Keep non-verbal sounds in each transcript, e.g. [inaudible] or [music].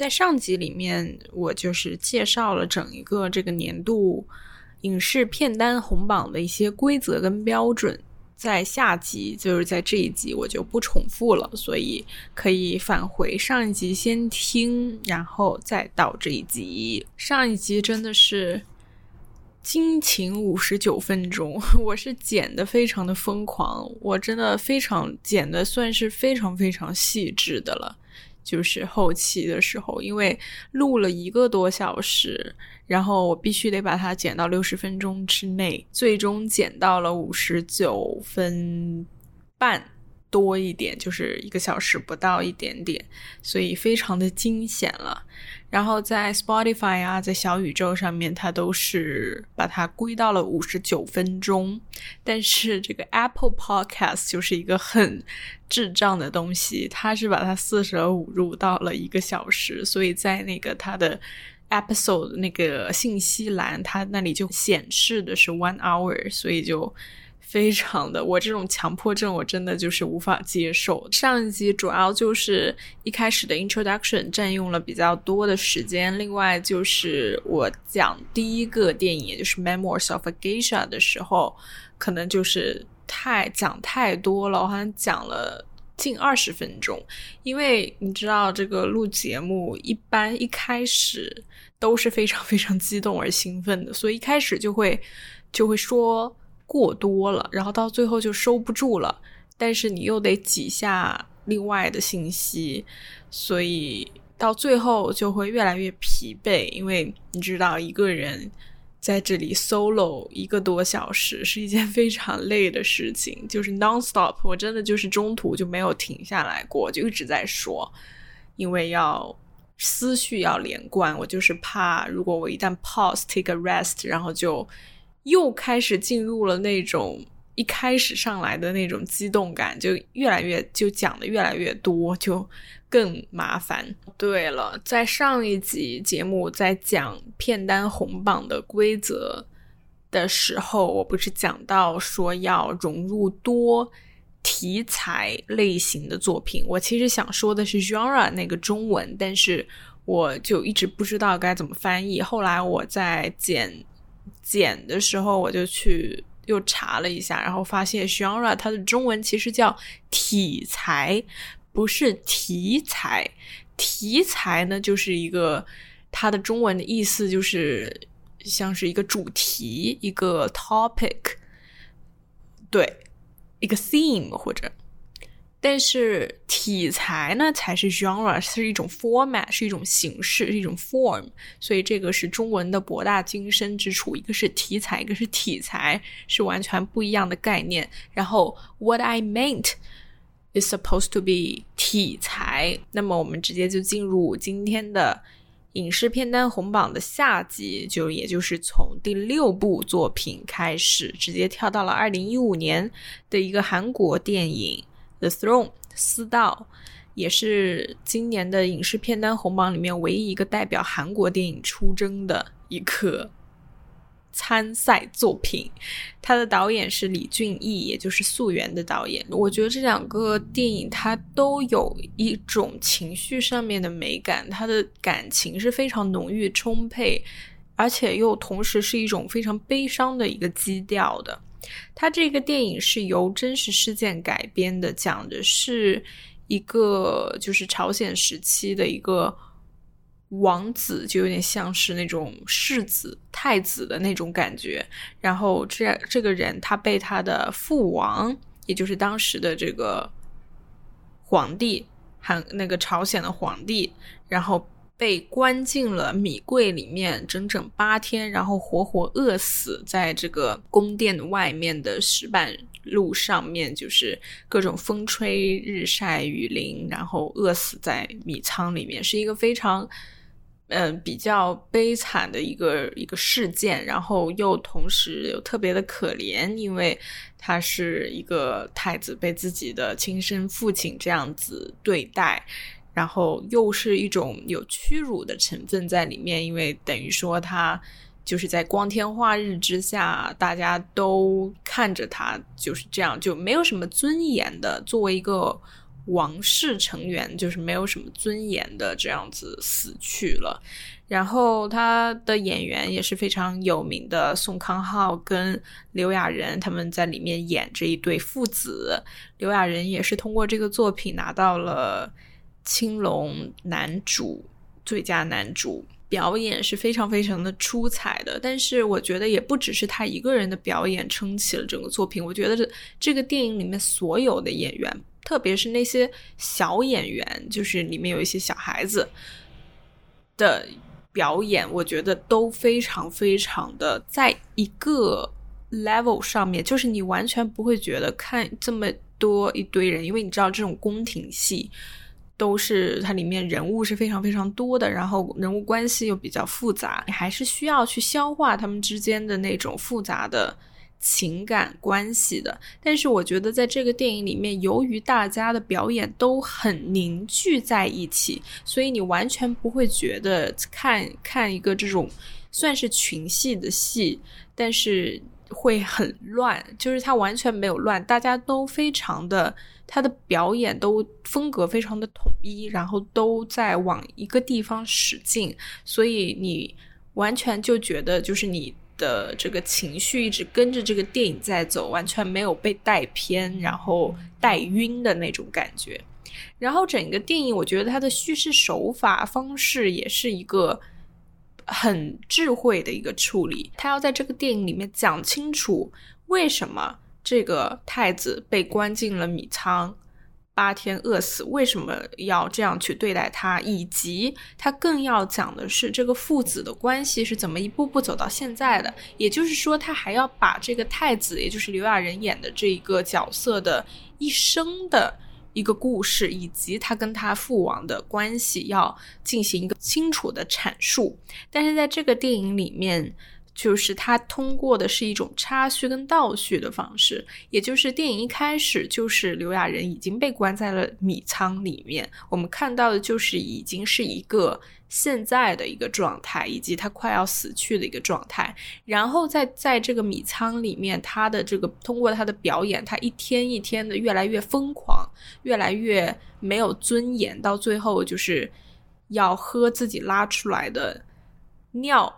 在上集里面，我就是介绍了整一个这个年度影视片单红榜的一些规则跟标准。在下集，就是在这一集，我就不重复了，所以可以返回上一集先听，然后再到这一集。上一集真的是惊情五十九分钟，[laughs] 我是剪的非常的疯狂，我真的非常剪的算是非常非常细致的了。就是后期的时候，因为录了一个多小时，然后我必须得把它剪到六十分钟之内，最终剪到了五十九分半。多一点，就是一个小时不到一点点，所以非常的惊险了。然后在 Spotify 啊，在小宇宙上面，它都是把它归到了五十九分钟。但是这个 Apple Podcast 就是一个很智障的东西，它是把它四舍五入到了一个小时，所以在那个它的 episode 那个信息栏，它那里就显示的是 one hour，所以就。非常的，我这种强迫症，我真的就是无法接受。上一集主要就是一开始的 introduction 占用了比较多的时间，另外就是我讲第一个电影，也就是 Memoirs of a Geisha 的时候，可能就是太讲太多了，我好像讲了近二十分钟。因为你知道，这个录节目一般一开始都是非常非常激动而兴奋的，所以一开始就会就会说。过多了，然后到最后就收不住了，但是你又得挤下另外的信息，所以到最后就会越来越疲惫。因为你知道，一个人在这里 solo 一个多小时是一件非常累的事情，就是 nonstop，我真的就是中途就没有停下来过，就一直在说，因为要思绪要连贯，我就是怕如果我一旦 pause take a rest，然后就。又开始进入了那种一开始上来的那种激动感，就越来越就讲的越来越多，就更麻烦。对了，在上一集节目在讲片单红榜的规则的时候，我不是讲到说要融入多题材类型的作品，我其实想说的是 genre 那个中文，但是我就一直不知道该怎么翻译。后来我在剪。剪的时候，我就去又查了一下，然后发现 genre 它的中文其实叫题材，不是题材。题材呢，就是一个它的中文的意思就是像是一个主题，一个 topic，对，一个 theme 或者。但是题材呢，才是 genre，是一种 format，是一种形式，是一种 form。所以这个是中文的博大精深之处。一个是题材，一个是题材，是完全不一样的概念。然后 what I meant is supposed to be 题材。那么我们直接就进入今天的影视片单红榜的下集，就也就是从第六部作品开始，直接跳到了二零一五年的一个韩国电影。The Throne，私道，也是今年的影视片单红榜里面唯一一个代表韩国电影出征的一个参赛作品。他的导演是李俊毅，也就是《素媛》的导演。我觉得这两个电影它都有一种情绪上面的美感，它的感情是非常浓郁充沛，而且又同时是一种非常悲伤的一个基调的。它这个电影是由真实事件改编的，讲的是一个就是朝鲜时期的一个王子，就有点像是那种世子、太子的那种感觉。然后这这个人他被他的父王，也就是当时的这个皇帝，韩那个朝鲜的皇帝，然后。被关进了米柜里面整整八天，然后活活饿死在这个宫殿外面的石板路上面，就是各种风吹日晒雨淋，然后饿死在米仓里面，是一个非常嗯比较悲惨的一个一个事件，然后又同时又特别的可怜，因为他是一个太子被自己的亲生父亲这样子对待。然后又是一种有屈辱的成分在里面，因为等于说他就是在光天化日之下，大家都看着他就是这样，就没有什么尊严的作为一个王室成员，就是没有什么尊严的这样子死去了。然后他的演员也是非常有名的，宋康昊跟刘亚仁他们在里面演这一对父子。刘亚仁也是通过这个作品拿到了青龙男主最佳男主。表演是非常非常的出彩的，但是我觉得也不只是他一个人的表演撑起了整个作品。我觉得这这个电影里面所有的演员，特别是那些小演员，就是里面有一些小孩子的表演，我觉得都非常非常的在一个 level 上面，就是你完全不会觉得看这么多一堆人，因为你知道这种宫廷戏。都是它里面人物是非常非常多的，然后人物关系又比较复杂，你还是需要去消化他们之间的那种复杂的情感关系的。但是我觉得在这个电影里面，由于大家的表演都很凝聚在一起，所以你完全不会觉得看看一个这种算是群戏的戏，但是会很乱，就是它完全没有乱，大家都非常的。他的表演都风格非常的统一，然后都在往一个地方使劲，所以你完全就觉得就是你的这个情绪一直跟着这个电影在走，完全没有被带偏，然后带晕的那种感觉。然后整个电影，我觉得它的叙事手法方式也是一个很智慧的一个处理，他要在这个电影里面讲清楚为什么。这个太子被关进了米仓，八天饿死，为什么要这样去对待他？以及他更要讲的是这个父子的关系是怎么一步步走到现在的。也就是说，他还要把这个太子，也就是刘亚仁演的这一个角色的一生的一个故事，以及他跟他父王的关系，要进行一个清楚的阐述。但是在这个电影里面。就是他通过的是一种插叙跟倒叙的方式，也就是电影一开始就是刘亚仁已经被关在了米仓里面，我们看到的就是已经是一个现在的一个状态，以及他快要死去的一个状态。然后在在这个米仓里面，他的这个通过他的表演，他一天一天的越来越疯狂，越来越没有尊严，到最后就是要喝自己拉出来的尿。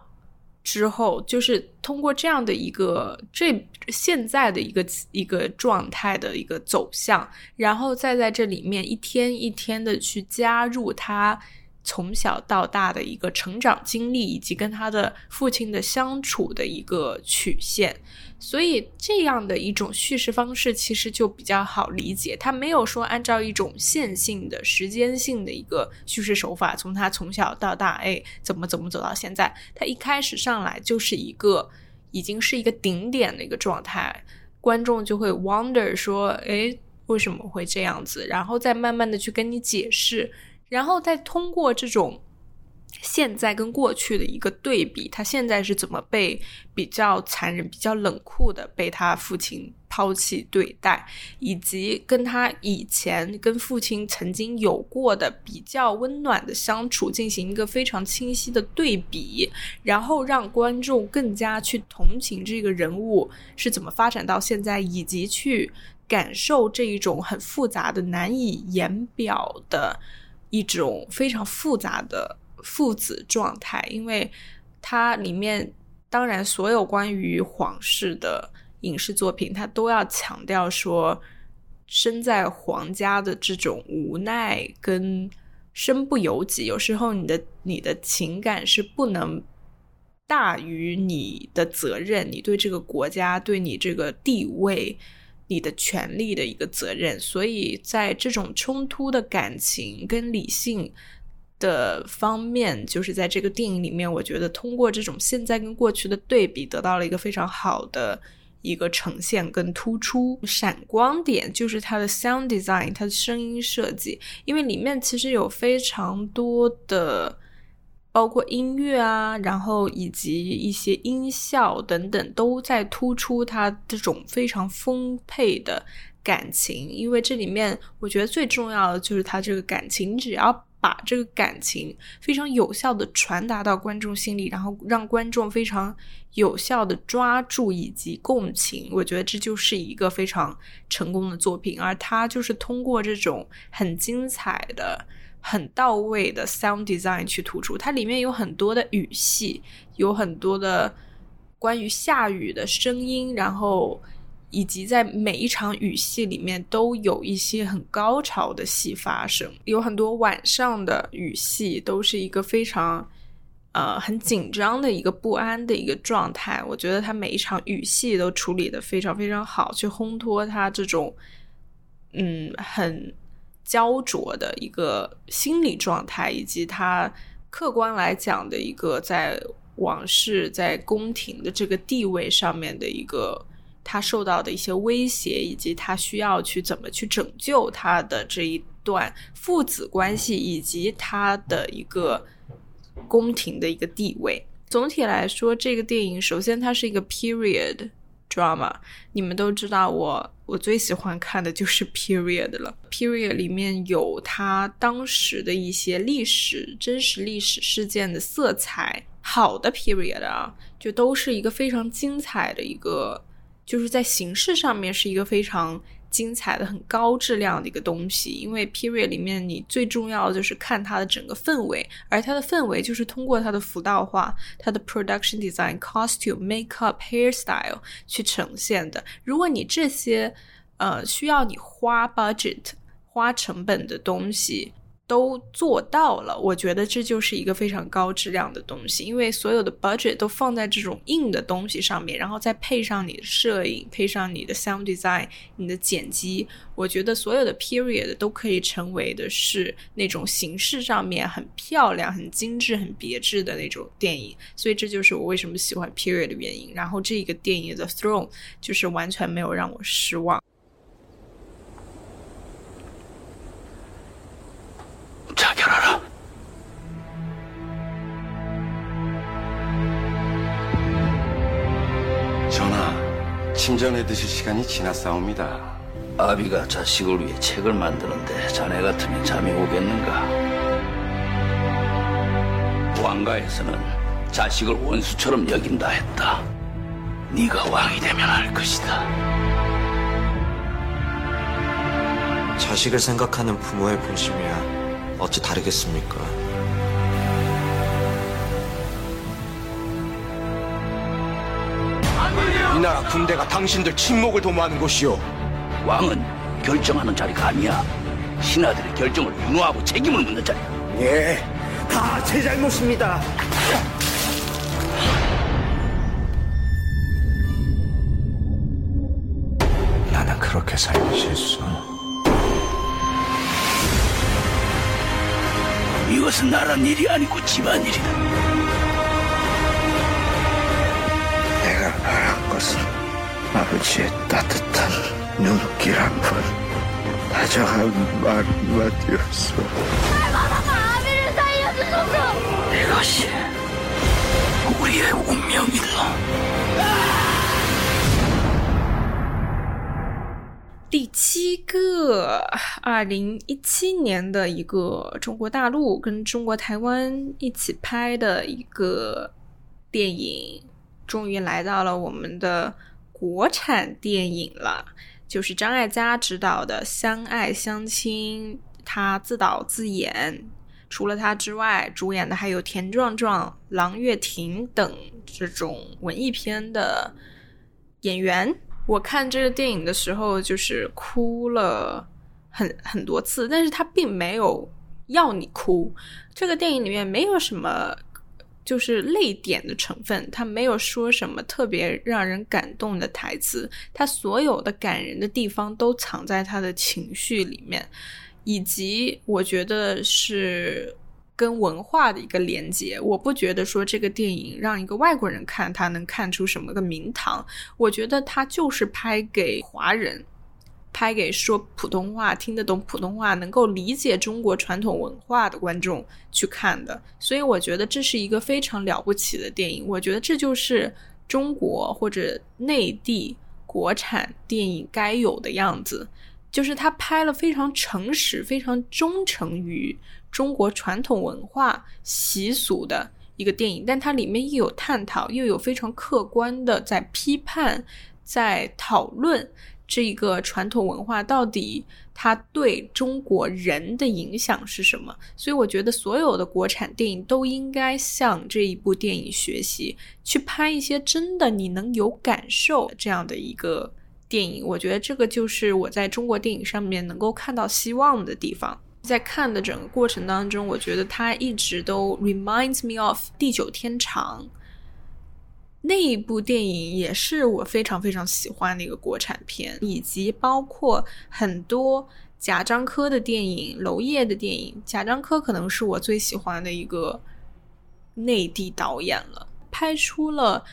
之后就是通过这样的一个这现在的一个一个状态的一个走向，然后再在这里面一天一天的去加入它。从小到大的一个成长经历，以及跟他的父亲的相处的一个曲线，所以这样的一种叙事方式其实就比较好理解。他没有说按照一种线性的时间性的一个叙事手法，从他从小到大，哎，怎么怎么走到现在，他一开始上来就是一个已经是一个顶点的一个状态，观众就会 wonder 说，哎，为什么会这样子？然后再慢慢的去跟你解释。然后再通过这种现在跟过去的一个对比，他现在是怎么被比较残忍、比较冷酷的被他父亲抛弃对待，以及跟他以前跟父亲曾经有过的比较温暖的相处进行一个非常清晰的对比，然后让观众更加去同情这个人物是怎么发展到现在，以及去感受这一种很复杂的、难以言表的。一种非常复杂的父子状态，因为它里面当然所有关于皇室的影视作品，它都要强调说，身在皇家的这种无奈跟身不由己，有时候你的你的情感是不能大于你的责任，你对这个国家，对你这个地位。你的权利的一个责任，所以在这种冲突的感情跟理性的方面，就是在这个电影里面，我觉得通过这种现在跟过去的对比，得到了一个非常好的一个呈现跟突出。闪光点就是它的 sound design，它的声音设计，因为里面其实有非常多的。包括音乐啊，然后以及一些音效等等，都在突出他这种非常丰沛的感情。因为这里面，我觉得最重要的就是他这个感情，只要把这个感情非常有效的传达到观众心里，然后让观众非常有效的抓住以及共情。我觉得这就是一个非常成功的作品，而他就是通过这种很精彩的、很到位的 sound design 去突出。它里面有很多的语系，有很多的关于下雨的声音，然后。以及在每一场雨戏里面都有一些很高潮的戏发生，有很多晚上的雨戏都是一个非常呃很紧张的一个不安的一个状态。我觉得他每一场雨戏都处理的非常非常好，去烘托他这种嗯很焦灼的一个心理状态，以及他客观来讲的一个在王室在宫廷的这个地位上面的一个。他受到的一些威胁，以及他需要去怎么去拯救他的这一段父子关系，以及他的一个宫廷的一个地位。总体来说，这个电影首先它是一个 period drama。你们都知道，我我最喜欢看的就是 period 了。period 里面有它当时的一些历史真实历史事件的色彩。好的 period 啊，就都是一个非常精彩的一个。就是在形式上面是一个非常精彩的、很高质量的一个东西。因为 period 里面你最重要的就是看它的整个氛围，而它的氛围就是通过它的服道化、它的 production design、costume、makeup、hairstyle 去呈现的。如果你这些呃需要你花 budget、花成本的东西。都做到了，我觉得这就是一个非常高质量的东西，因为所有的 budget 都放在这种硬的东西上面，然后再配上你的摄影，配上你的 sound design，你的剪辑，我觉得所有的 period 都可以成为的是那种形式上面很漂亮、很精致、很别致的那种电影，所以这就是我为什么喜欢 period 的原因。然后这个电影的 throne 就是完全没有让我失望。 자결하라. 전하, 침전해 드실 시간이 지났사옵니다. 아비가 자식을 위해 책을 만드는데 자네 같으면 잠이 오겠는가? 왕가에서는 자식을 원수처럼 여긴다 했다. 네가 왕이 되면 할 것이다. 자식을 생각하는 부모의 본심이야 어찌 다르겠습니까? 이 나라 군대가 당신들 침묵을 도모하는 곳이오. 왕은 결정하는 자리가 아니야. 신하들의 결정을 윤호하고 책임을 묻는 자리야. 예, 다 제 잘못입니다. 나는 그렇게 살기 싫소. 이것은 나라 일이 아니고 집안일이다. 내가 바란 것은 아버지의 따뜻한 눈길 한 번, 다정한 말 한마디였어. 아비를 살려주소서! 이것이 우리의 운명이다. 第七个，二零一七年的一个中国大陆跟中国台湾一起拍的一个电影，终于来到了我们的国产电影了，就是张艾嘉执导的《相爱相亲》，他自导自演，除了他之外，主演的还有田壮壮、郎月婷等这种文艺片的演员。我看这个电影的时候，就是哭了很很多次，但是他并没有要你哭。这个电影里面没有什么就是泪点的成分，他没有说什么特别让人感动的台词，他所有的感人的地方都藏在他的情绪里面，以及我觉得是。跟文化的一个连接，我不觉得说这个电影让一个外国人看他能看出什么个名堂。我觉得他就是拍给华人，拍给说普通话、听得懂普通话、能够理解中国传统文化的观众去看的。所以我觉得这是一个非常了不起的电影。我觉得这就是中国或者内地国产电影该有的样子。就是他拍了非常诚实、非常忠诚于中国传统文化习俗的一个电影，但它里面又有探讨，又有非常客观的在批判、在讨论这一个传统文化到底它对中国人的影响是什么。所以，我觉得所有的国产电影都应该向这一部电影学习，去拍一些真的你能有感受这样的一个。电影，我觉得这个就是我在中国电影上面能够看到希望的地方。在看的整个过程当中，我觉得它一直都 reminds me of《地久天长》那一部电影，也是我非常非常喜欢的一个国产片，以及包括很多贾樟柯的电影、娄烨的电影。贾樟柯可能是我最喜欢的一个内地导演了，拍出了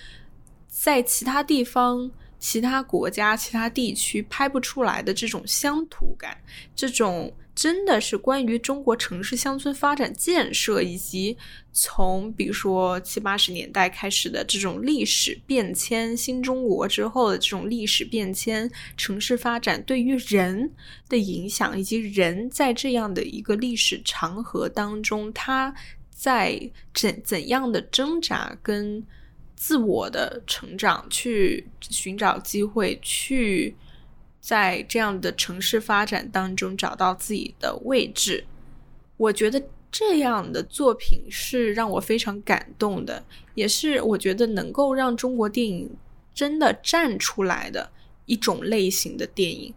在其他地方。其他国家、其他地区拍不出来的这种乡土感，这种真的是关于中国城市乡村发展建设，以及从比如说七八十年代开始的这种历史变迁，新中国之后的这种历史变迁，城市发展对于人的影响，以及人在这样的一个历史长河当中，他在怎怎样的挣扎跟。自我的成长，去寻找机会，去在这样的城市发展当中找到自己的位置。我觉得这样的作品是让我非常感动的，也是我觉得能够让中国电影真的站出来的一种类型的电影。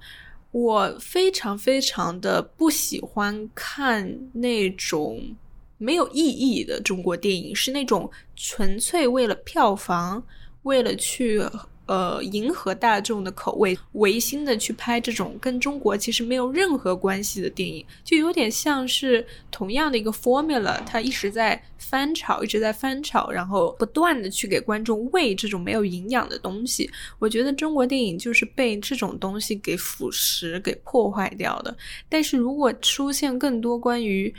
我非常非常的不喜欢看那种。没有意义的中国电影是那种纯粹为了票房，为了去呃迎合大众的口味，违心的去拍这种跟中国其实没有任何关系的电影，就有点像是同样的一个 formula，它一直在翻炒，一直在翻炒，然后不断的去给观众喂这种没有营养的东西。我觉得中国电影就是被这种东西给腐蚀、给破坏掉的。但是如果出现更多关于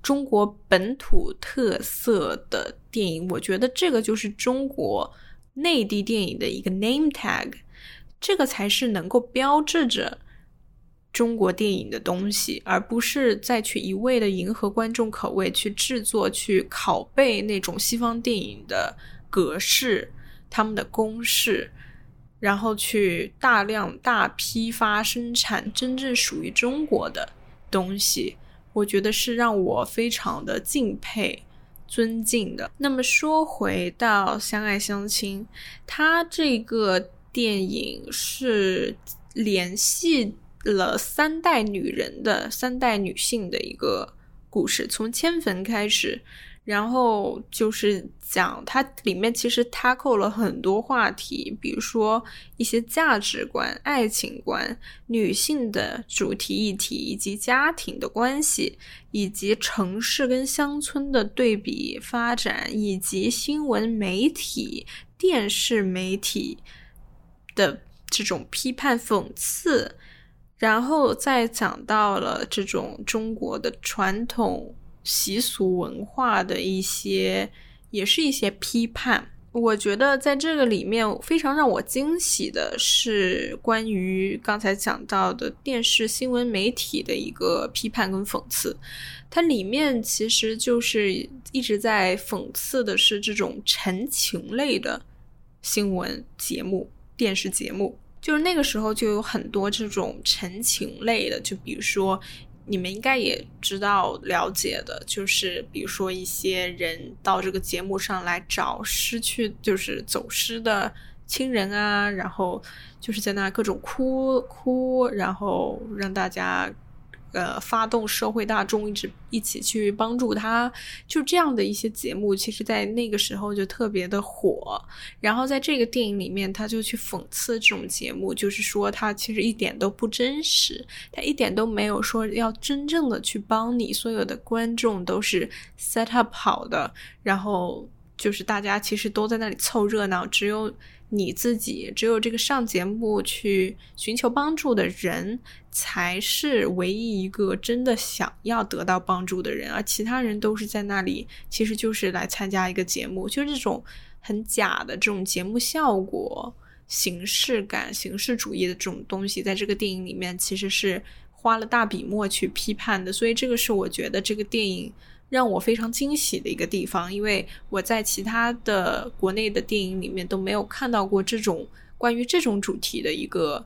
中国本土特色的电影，我觉得这个就是中国内地电影的一个 name tag，这个才是能够标志着中国电影的东西，而不是再去一味的迎合观众口味去制作、去拷贝那种西方电影的格式、他们的公式，然后去大量大批发生产真正属于中国的东西。我觉得是让我非常的敬佩、尊敬的。那么说回到《相爱相亲》，它这个电影是联系了三代女人的三代女性的一个故事，从迁坟开始。然后就是讲它里面其实 tackle 了很多话题，比如说一些价值观、爱情观、女性的主题议题，以及家庭的关系，以及城市跟乡村的对比发展，以及新闻媒体、电视媒体的这种批判讽刺，然后再讲到了这种中国的传统。习俗文化的一些，也是一些批判。我觉得在这个里面非常让我惊喜的是，关于刚才讲到的电视新闻媒体的一个批判跟讽刺。它里面其实就是一直在讽刺的是这种陈情类的新闻节目、电视节目。就是那个时候就有很多这种陈情类的，就比如说。你们应该也知道了解的，就是比如说一些人到这个节目上来找失去就是走失的亲人啊，然后就是在那各种哭哭，然后让大家。呃，发动社会大众一直一起去帮助他，就这样的一些节目，其实，在那个时候就特别的火。然后，在这个电影里面，他就去讽刺这种节目，就是说他其实一点都不真实，他一点都没有说要真正的去帮你。所有的观众都是 set up 好的，然后就是大家其实都在那里凑热闹，只有。你自己只有这个上节目去寻求帮助的人，才是唯一一个真的想要得到帮助的人，而其他人都是在那里，其实就是来参加一个节目，就是这种很假的这种节目效果，形式感、形式主义的这种东西，在这个电影里面其实是花了大笔墨去批判的，所以这个是我觉得这个电影让我非常惊喜的一个地方，因为我在其他的国内的电影里面都没有看到过这种关于这种主题的一个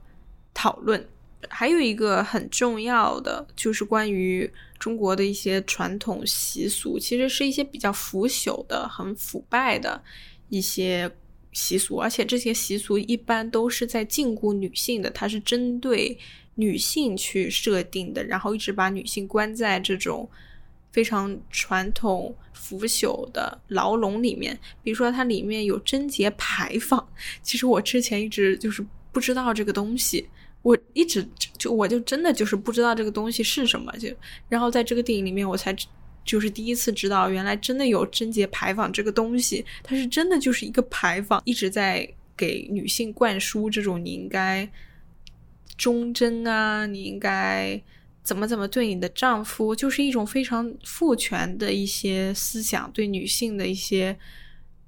讨论。还有一个很重要的就是关于中国的一些传统习俗，其实是一些比较腐朽的、很腐败的一些。习俗，而且这些习俗一般都是在禁锢女性的，它是针对女性去设定的，然后一直把女性关在这种非常传统腐朽的牢笼里面。比如说，它里面有贞节牌坊，其实我之前一直就是不知道这个东西，我一直就我就真的就是不知道这个东西是什么，就然后在这个电影里面我才。就是第一次知道，原来真的有贞节牌坊这个东西，它是真的就是一个牌坊，一直在给女性灌输这种你应该忠贞啊，你应该怎么怎么对你的丈夫，就是一种非常父权的一些思想，对女性的一些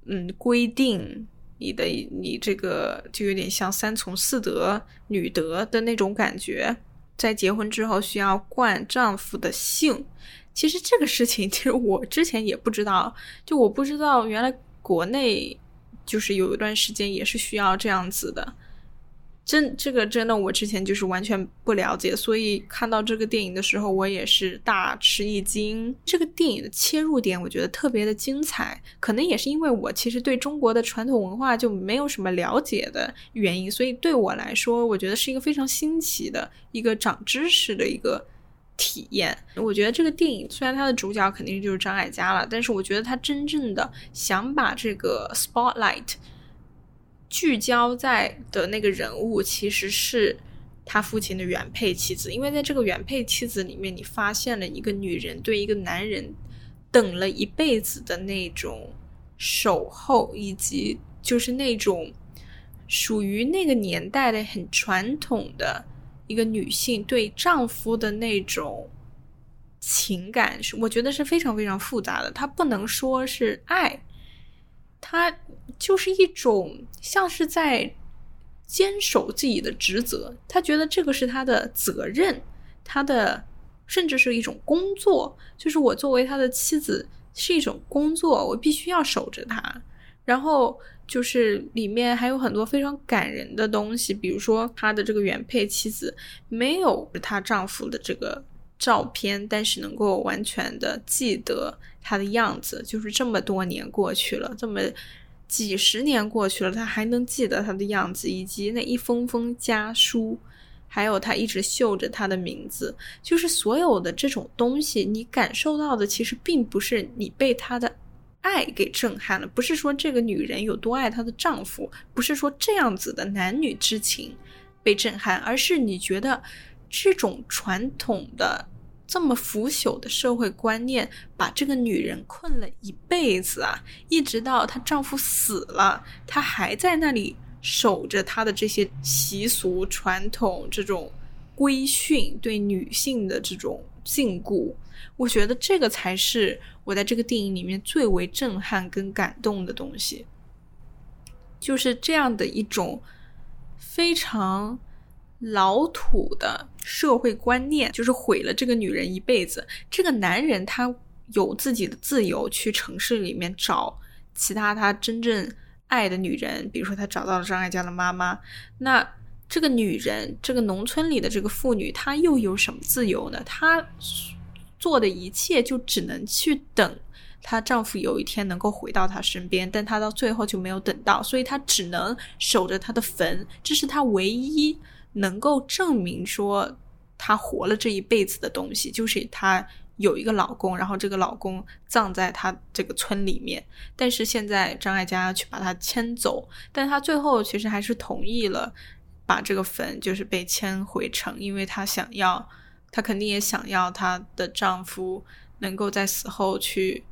嗯规定，你的你这个就有点像三从四德女德的那种感觉，在结婚之后需要冠丈夫的姓。其实这个事情，其实我之前也不知道，就我不知道原来国内就是有一段时间也是需要这样子的。真这个真的，我之前就是完全不了解，所以看到这个电影的时候，我也是大吃一惊。这个电影的切入点，我觉得特别的精彩，可能也是因为我其实对中国的传统文化就没有什么了解的原因，所以对我来说，我觉得是一个非常新奇的一个长知识的一个。体验，我觉得这个电影虽然它的主角肯定就是张艾嘉了，但是我觉得他真正的想把这个 spotlight 聚焦在的那个人物，其实是他父亲的原配妻子。因为在这个原配妻子里面，你发现了一个女人对一个男人等了一辈子的那种守候，以及就是那种属于那个年代的很传统的。一个女性对丈夫的那种情感是，我觉得是非常非常复杂的。她不能说是爱，他就是一种像是在坚守自己的职责。他觉得这个是他的责任，他的甚至是一种工作。就是我作为他的妻子是一种工作，我必须要守着他。然后。就是里面还有很多非常感人的东西，比如说他的这个原配妻子没有她丈夫的这个照片，但是能够完全的记得他的样子。就是这么多年过去了，这么几十年过去了，他还能记得他的样子，以及那一封封家书，还有他一直绣着他的名字。就是所有的这种东西，你感受到的其实并不是你被他的。爱给震撼了，不是说这个女人有多爱她的丈夫，不是说这样子的男女之情被震撼，而是你觉得这种传统的这么腐朽的社会观念，把这个女人困了一辈子啊，一直到她丈夫死了，她还在那里守着她的这些习俗、传统、这种规训对女性的这种禁锢。我觉得这个才是我在这个电影里面最为震撼跟感动的东西，就是这样的一种非常老土的社会观念，就是毁了这个女人一辈子。这个男人他有自己的自由，去城市里面找其他他真正爱的女人，比如说他找到了张艾嘉的妈妈。那这个女人，这个农村里的这个妇女，她又有什么自由呢？她。做的一切就只能去等她丈夫有一天能够回到她身边，但她到最后就没有等到，所以她只能守着她的坟，这是她唯一能够证明说她活了这一辈子的东西，就是她有一个老公，然后这个老公葬在她这个村里面。但是现在张艾嘉去把她迁走，但她最后其实还是同意了把这个坟就是被迁回城，因为她想要。她肯定也想要她的丈夫能够在死后去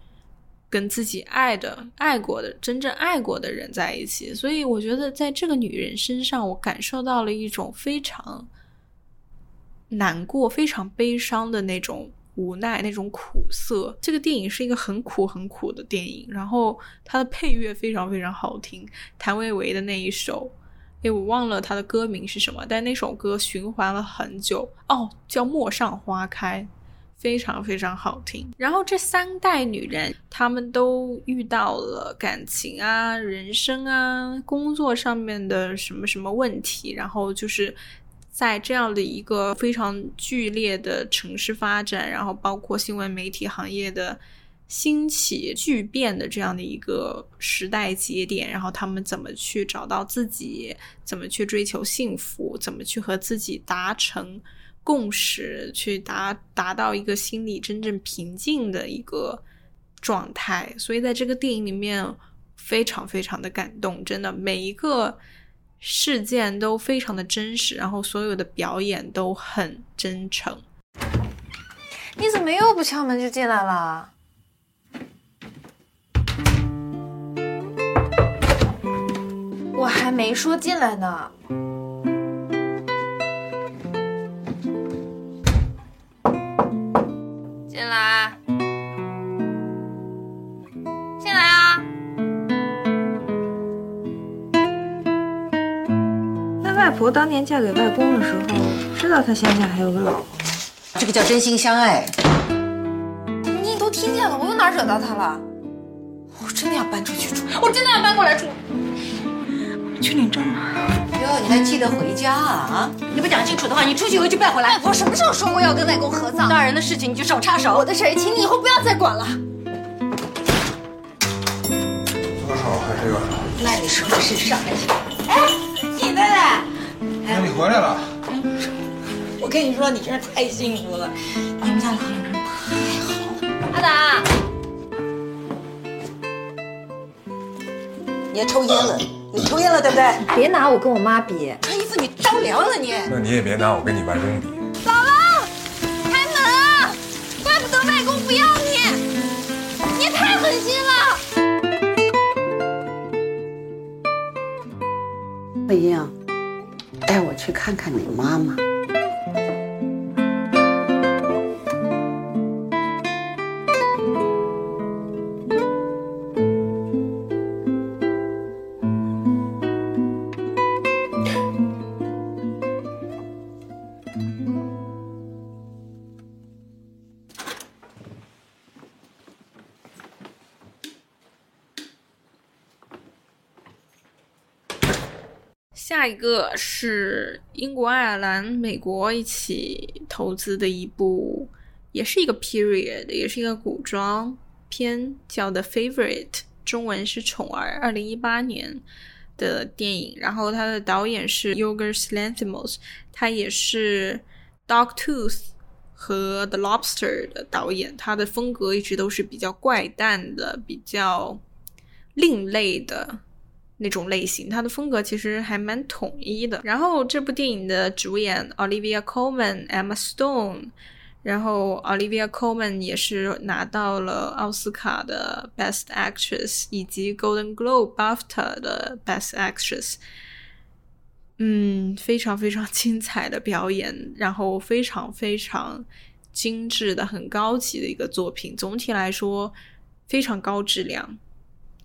跟自己爱的、爱过的、真正爱过的人在一起。所以，我觉得在这个女人身上，我感受到了一种非常难过、非常悲伤的那种无奈、那种苦涩。这个电影是一个很苦、很苦的电影。然后，它的配乐非常非常好听，谭维维的那一首。诶，我忘了它的歌名是什么，但那首歌循环了很久哦，叫《陌上花开》，非常非常好听。然后这三代女人，她们都遇到了感情啊、人生啊、工作上面的什么什么问题，然后就是在这样的一个非常剧烈的城市发展，然后包括新闻媒体行业的。兴起巨变的这样的一个时代节点，然后他们怎么去找到自己，怎么去追求幸福，怎么去和自己达成共识，去达达到一个心理真正平静的一个状态。所以在这个电影里面，非常非常的感动，真的每一个事件都非常的真实，然后所有的表演都很真诚。你怎么又不敲门就进来了？我还没说进来呢。进来，进来啊！那外婆当年嫁给外公的时候，知道他乡下还有个老婆，这个叫真心相爱。你都听见了，我又哪惹到他了？我真的要搬出去住，我真的要搬过来住。去领证了。哟，你还记得回家啊？你不讲清楚的话，你出去以后就别回来。外婆什么时候说过要跟外公合葬？大人的事情你就少插手。我的事儿，请你以后不要再管了。多少还这个？那你说的是啥呀？哎，你妹妹，那你回来了。我跟你说，你真是太幸福了。你们家老人真太好了。阿达，你还抽烟了？你抽烟了对不对？别拿我跟我妈比。穿衣服你着凉了你。那你也别拿我跟你外公比。姥姥，开门啊！怪不得外公不要你，你也太狠心了。慧英，带我去看看你妈妈。下一个是英国、爱尔兰、美国一起投资的一部，也是一个 period，也是一个古装片，叫《The Favorite》，中文是《宠儿》，二零一八年的电影。然后它的导演是 Yorgos Lanthimos，他也是《Dogtooth》和《The Lobster》的导演。他的风格一直都是比较怪诞的，比较另类的。那种类型，它的风格其实还蛮统一的。然后这部电影的主演 Olivia Colman、Emma Stone，然后 Olivia Colman 也是拿到了奥斯卡的 Best Actress 以及 Golden Globe、BAFTA 的 Best Actress。嗯，非常非常精彩的表演，然后非常非常精致的、很高级的一个作品。总体来说，非常高质量。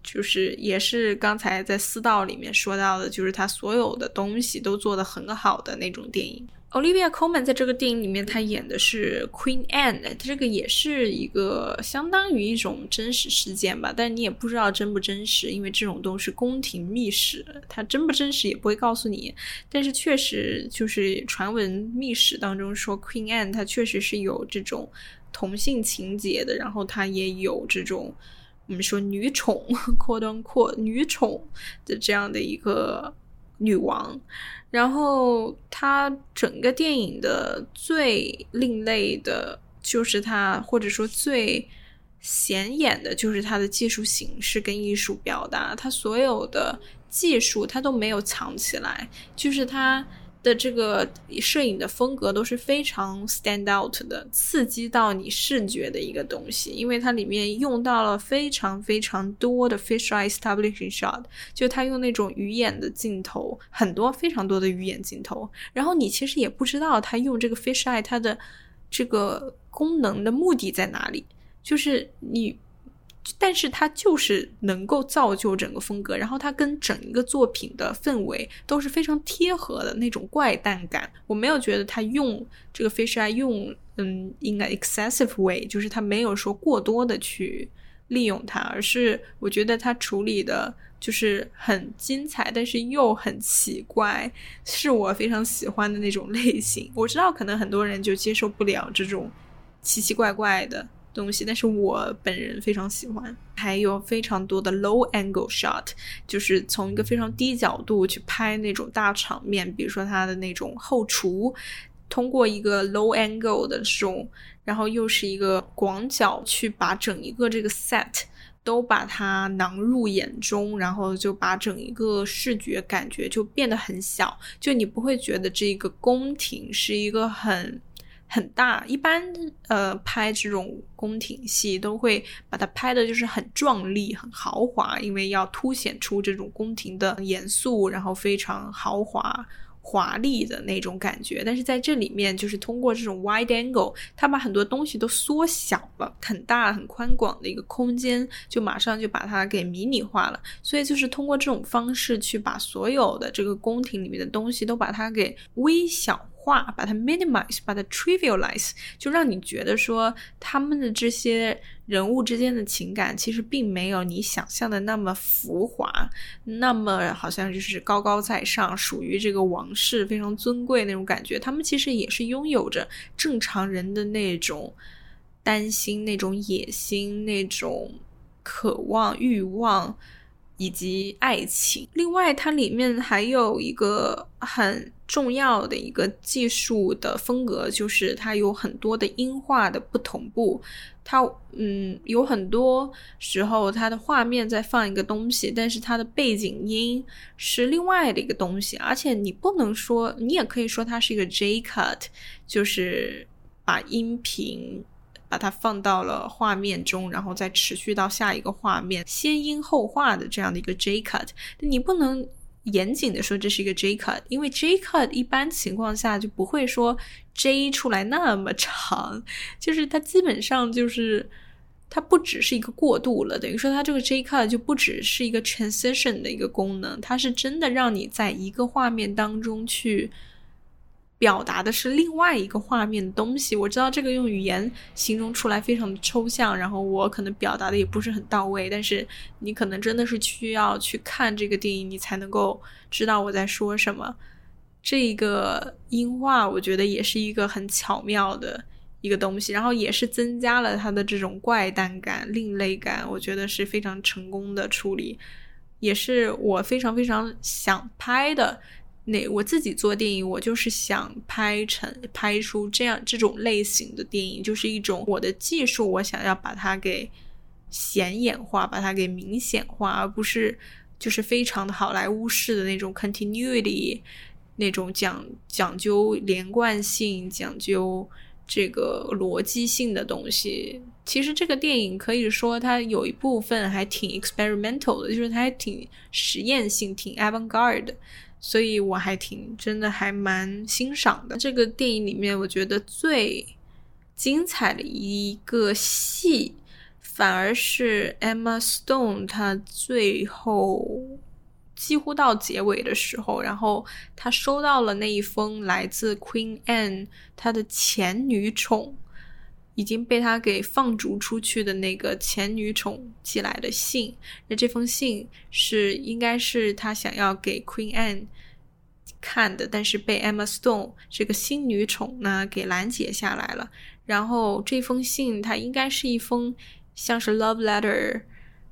就是也是刚才在私道里面说到的，就是他所有的东西都做得很好的那种电影。Olivia Colman 在这个电影里面，她演的是 Queen Anne，这个也是一个相当于一种真实事件吧，但你也不知道真不真实，因为这种都是宫廷秘史，它真不真实也不会告诉你。但是确实就是传闻秘史当中说 Queen Anne 她确实是有这种同性情节的，然后她也有这种。我们说女宠，扩端扩女宠的这样的一个女王，然后她整个电影的最另类的，就是她或者说最显眼的，就是她的技术形式跟艺术表达，她所有的技术她都没有藏起来，就是她。的这个摄影的风格都是非常 stand out 的，刺激到你视觉的一个东西，因为它里面用到了非常非常多的 fisheye establishing shot，就它用那种鱼眼的镜头，很多非常多的鱼眼镜头，然后你其实也不知道它用这个 fisheye 它的这个功能的目的在哪里，就是你但是它就是能够造就整个风格，然后它跟整一个作品的氛围都是非常贴合的那种怪诞感。我没有觉得他用这个 fish eye 用嗯 in a excessive way，就是他没有说过多的去利用它，而是我觉得他处理的就是很精彩，但是又很奇怪，是我非常喜欢的那种类型。我知道可能很多人就接受不了这种奇奇怪怪的。东西，但是我本人非常喜欢。还有非常多的 low angle shot，就是从一个非常低角度去拍那种大场面，比如说他的那种后厨，通过一个 low angle 的这种，然后又是一个广角去把整一个这个 set 都把它囊入眼中，然后就把整一个视觉感觉就变得很小，就你不会觉得这个宫廷是一个很。很大，一般呃拍这种宫廷戏都会把它拍的就是很壮丽、很豪华，因为要凸显出这种宫廷的严肃，然后非常豪华、华丽的那种感觉。但是在这里面，就是通过这种 wide angle，它把很多东西都缩小了，很大、很宽广的一个空间，就马上就把它给迷你化了。所以就是通过这种方式去把所有的这个宫廷里面的东西都把它给微小。化，把它 minimize，把它 trivialize，就让你觉得说他们的这些人物之间的情感其实并没有你想象的那么浮华，那么好像就是高高在上，属于这个王室非常尊贵那种感觉。他们其实也是拥有着正常人的那种担心、那种野心、那种渴望、欲望。以及爱情。另外，它里面还有一个很重要的一个技术的风格，就是它有很多的音画的不同步。它嗯，有很多时候它的画面在放一个东西，但是它的背景音是另外的一个东西。而且你不能说，你也可以说它是一个 J cut，就是把音频。把它放到了画面中，然后再持续到下一个画面，先音后画的这样的一个 J cut，你不能严谨的说这是一个 J cut，因为 J cut 一般情况下就不会说 J 出来那么长，就是它基本上就是它不只是一个过渡了，等于说它这个 J cut 就不只是一个 transition 的一个功能，它是真的让你在一个画面当中去。表达的是另外一个画面的东西，我知道这个用语言形容出来非常的抽象，然后我可能表达的也不是很到位，但是你可能真的是需要去看这个电影，你才能够知道我在说什么。这个音画我觉得也是一个很巧妙的一个东西，然后也是增加了它的这种怪诞感、另类感，我觉得是非常成功的处理，也是我非常非常想拍的。那我自己做电影，我就是想拍成拍出这样这种类型的电影，就是一种我的技术，我想要把它给显眼化，把它给明显化，而不是就是非常的好莱坞式的那种 continuity，那种讲讲究连贯性、讲究这个逻辑性的东西。其实这个电影可以说它有一部分还挺 experimental 的，就是它还挺实验性、挺 avant-garde 的。所以我还挺真的还蛮欣赏的这个电影里面，我觉得最精彩的一个戏，反而是 Emma Stone 她最后几乎到结尾的时候，然后她收到了那一封来自 Queen Anne 她的前女宠。已经被他给放逐出去的那个前女宠寄来的信，那这封信是应该是他想要给 Queen Anne 看的，但是被 Emma Stone 这个新女宠呢给拦截下来了。然后这封信它应该是一封像是 love letter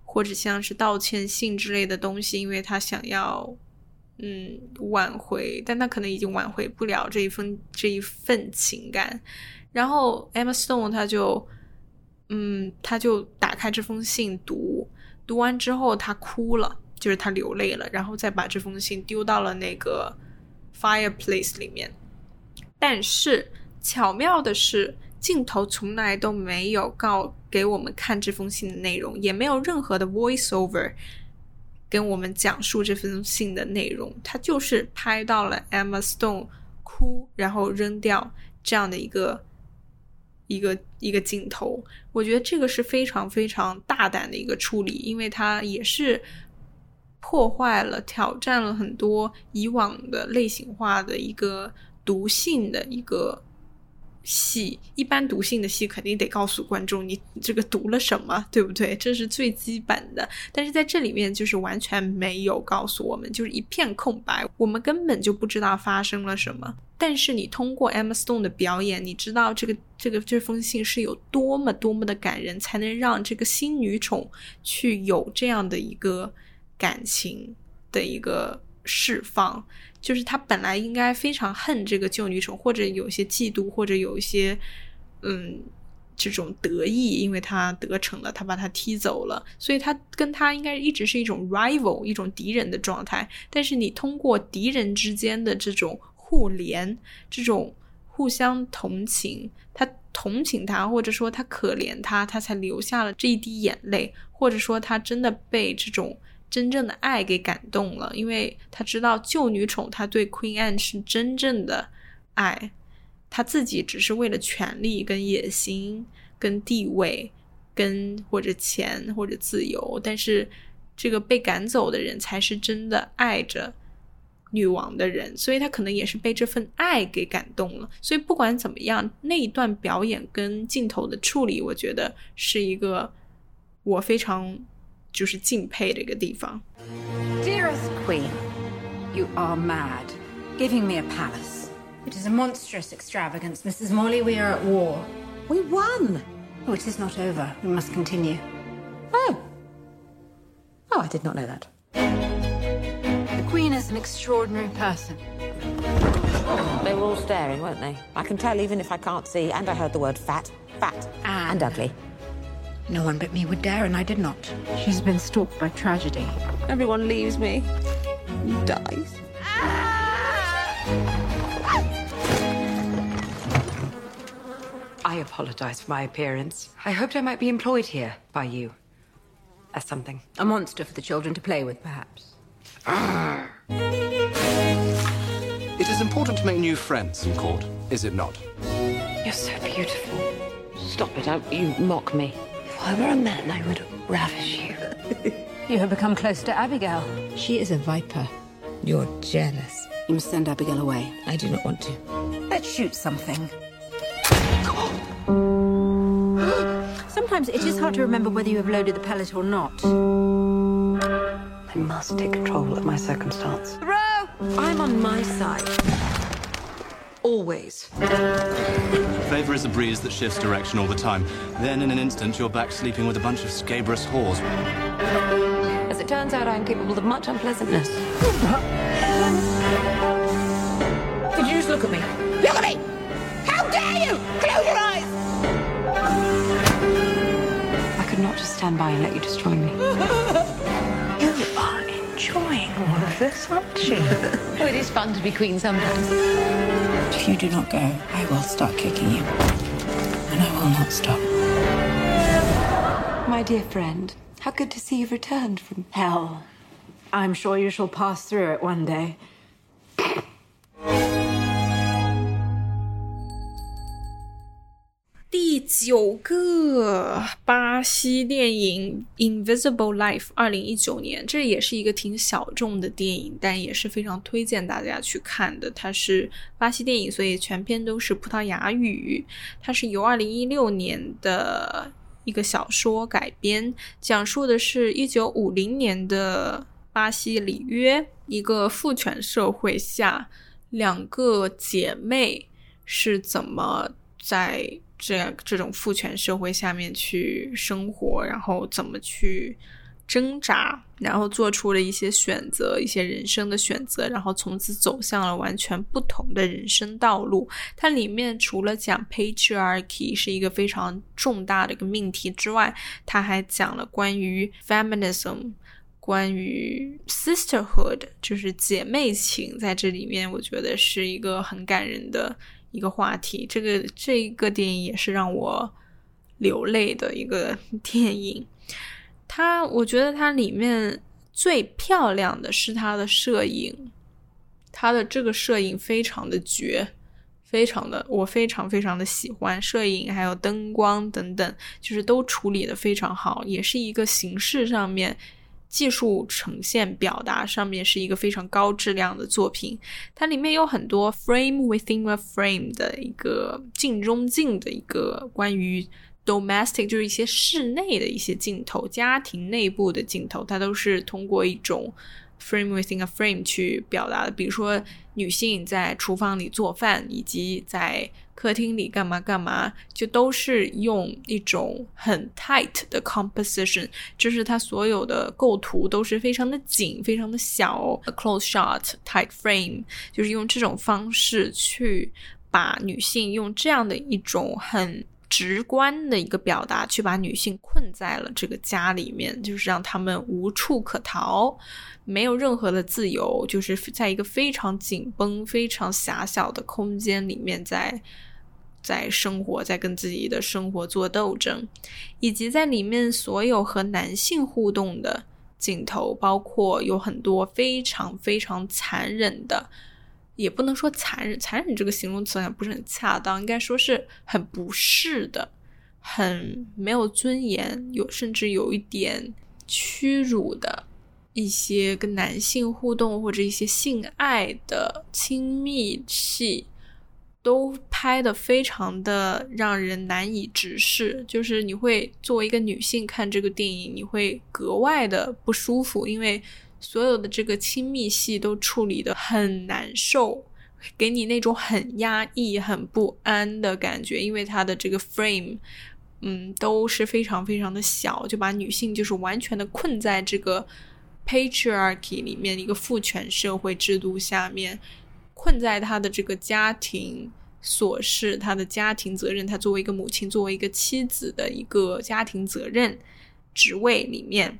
或者像是道歉信之类的东西，因为他想要嗯挽回，但他可能已经挽回不了这一封这一份情感。然后 Emma Stone 他就，嗯，他就打开这封信读，读完之后他哭了，就是他流泪了，然后再把这封信丢到了那个 fireplace 里面。但是巧妙的是，镜头从来都没有告给我们看这封信的内容，也没有任何的 voiceover 跟我们讲述这封信的内容，他就是拍到了 Emma Stone 哭，然后扔掉这样的一个。一个一个镜头。我觉得这个是非常非常大胆的一个处理，因为它也是破坏了、挑战了很多以往的类型化的一个毒性的一个。戏一般毒性的戏肯定得告诉观众你这个读了什么，对不对？这是最基本的。但是在这里面就是完全没有告诉我们，就是一片空白，我们根本就不知道发生了什么。但是你通过 Emma Stone 的表演，你知道这个这个这封信是有多么多么的感人，才能让这个新女宠去有这样的一个感情的一个释放。就是他本来应该非常恨这个旧女宠，或者有些嫉妒，或者有一些嗯这种得意，因为他得逞了，他把他踢走了，所以他跟他应该一直是一种 rival，一种敌人的状态。但是你通过敌人之间的这种互怜，这种互相同情，他同情他，或者说他可怜他，他才流下了这一滴眼泪，或者说他真的被这种。真正的爱给感动了，因为他知道旧女宠他对 Queen Anne 是真正的爱，他自己只是为了权力、跟野心、跟地位、跟或者钱或者自由，但是这个被赶走的人才是真的爱着女王的人，所以他可能也是被这份爱给感动了。所以不管怎么样，那一段表演跟镜头的处理，我觉得是一个我非常。就是敬佩的一个地方。Dearest Queen, you are mad. Giving me a palace. It is a monstrous extravagance. Mrs. Morley, we are at war. We won. Oh, it is not over. We must continue. Oh. Oh, I did not know that. The Queen is an extraordinary person. They were all staring, weren't they? I can tell even if I can't see, and I heard the word fat, fat, and, and ugly. No one but me would dare, and I did not. She's been stalked by tragedy. Everyone leaves me. Dies. I apologize for my appearance. I hoped I might be employed here by you. As something. A monster for the children to play with, perhaps. Ah. It is important to make new friends in court, is it not? You're so beautiful. Stop it, don't you mock me. If I were a man, I would ravish you. [laughs] you have become close to Abigail. She is a viper. You're jealous. You must send Abigail away. I do not want to. Let's shoot something. [gasps] Sometimes it is hard to remember whether you have loaded the pellet or not. I must take control of my circumstance. Row! I'm on my side. Always. Favor is a breeze that shifts direction all the time. Then, in an instant, you're back sleeping with a bunch of scabrous whores. As it turns out, I'm capable of much unpleasantness. Did you just look at me? Look at me! How dare you! Close your eyes! I could not just stand by and let you destroy me. [laughs] you are enjoying all of this, aren't you? [laughs] oh, it is fun to be queen sometimes. If you do not go, I will start kicking you. And I will not stop. My dear friend, how good to see you've returned from hell. I'm sure you shall pass through it one day. 九个巴西电影《Invisible Life》，二零一九年，这也是一个挺小众的电影，但也是非常推荐大家去看的。它是巴西电影，所以全篇都是葡萄牙语。它是由二零一六年的一个小说改编，讲述的是一九五零年的巴西里约一个父权社会下，两个姐妹是怎么在。这这种父权社会下面去生活，然后怎么去挣扎，然后做出了一些选择，一些人生的选择，然后从此走向了完全不同的人生道路。它里面除了讲 patriarchy 是一个非常重大的一个命题之外，它还讲了关于 feminism，关于 sisterhood，就是姐妹情，在这里面我觉得是一个很感人的。一个话题，这个这一个电影也是让我流泪的一个 [laughs] 电影。它，我觉得它里面最漂亮的是它的摄影，它的这个摄影非常的绝，非常的，我非常非常的喜欢摄影，还有灯光等等，就是都处理的非常好，也是一个形式上面。技术呈现表达上面是一个非常高质量的作品，它里面有很多 frame within a frame 的一个镜中镜的一个关于 domestic 就是一些室内的一些镜头，家庭内部的镜头，它都是通过一种 frame within a frame 去表达的。比如说女性在厨房里做饭，以及在客厅里干嘛干嘛，就都是用一种很 tight 的 composition，就是它所有的构图都是非常的紧，非常的小，a，close shot tight frame，就是用这种方式去把女性用这样的一种很直观的一个表达，去把女性困在了这个家里面，就是让他们无处可逃，没有任何的自由，就是在一个非常紧绷、非常狭小的空间里面在。在生活，在跟自己的生活做斗争，以及在里面所有和男性互动的镜头，包括有很多非常非常残忍的，也不能说残忍，残忍这个形容词好像不是很恰当，应该说是很不适的，很没有尊严，有甚至有一点屈辱的一些跟男性互动或者一些性爱的亲密戏。都拍的非常的让人难以直视，就是你会作为一个女性看这个电影，你会格外的不舒服，因为所有的这个亲密戏都处理的很难受，给你那种很压抑、很不安的感觉，因为它的这个 frame，嗯，都是非常非常的小，就把女性就是完全的困在这个 patriarchy 里面一个父权社会制度下面。困在他的这个家庭琐事，他的家庭责任，他作为一个母亲，作为一个妻子的一个家庭责任职位里面，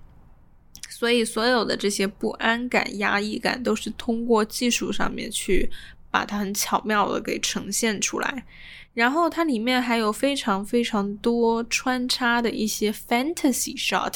所以所有的这些不安感、压抑感，都是通过技术上面去把它很巧妙的给呈现出来。然后它里面还有非常非常多穿插的一些 fantasy shot，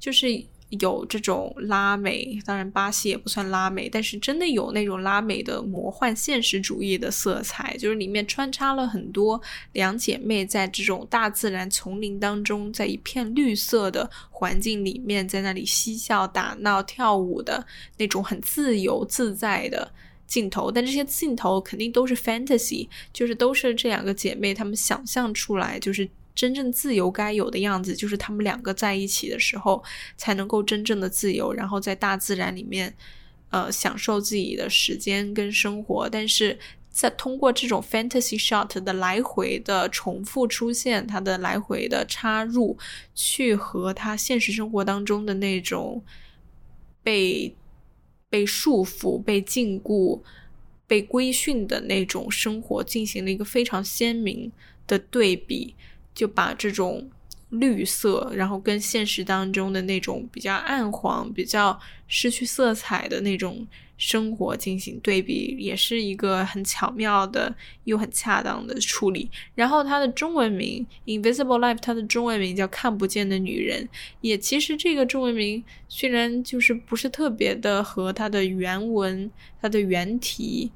就是。有这种拉美，当然巴西也不算拉美，但是真的有那种拉美的魔幻现实主义的色彩，就是里面穿插了很多两姐妹在这种大自然丛林当中，在一片绿色的环境里面，在那里嬉笑打闹、跳舞的那种很自由自在的镜头。但这些镜头肯定都是 fantasy，就是都是这两个姐妹她们想象出来，就是。真正自由该有的样子，就是他们两个在一起的时候，才能够真正的自由，然后在大自然里面，呃，享受自己的时间跟生活。但是在通过这种 fantasy shot 的来回的重复出现，它的来回的插入，去和他现实生活当中的那种被被束缚、被禁锢、被规训的那种生活进行了一个非常鲜明的对比。就把这种绿色，然后跟现实当中的那种比较暗黄、比较失去色彩的那种生活进行对比，也是一个很巧妙的又很恰当的处理。然后它的中文名《Invisible Life》，它的中文名叫《看不见的女人》，也其实这个中文名虽然就是不是特别的和它的原文、它的原题。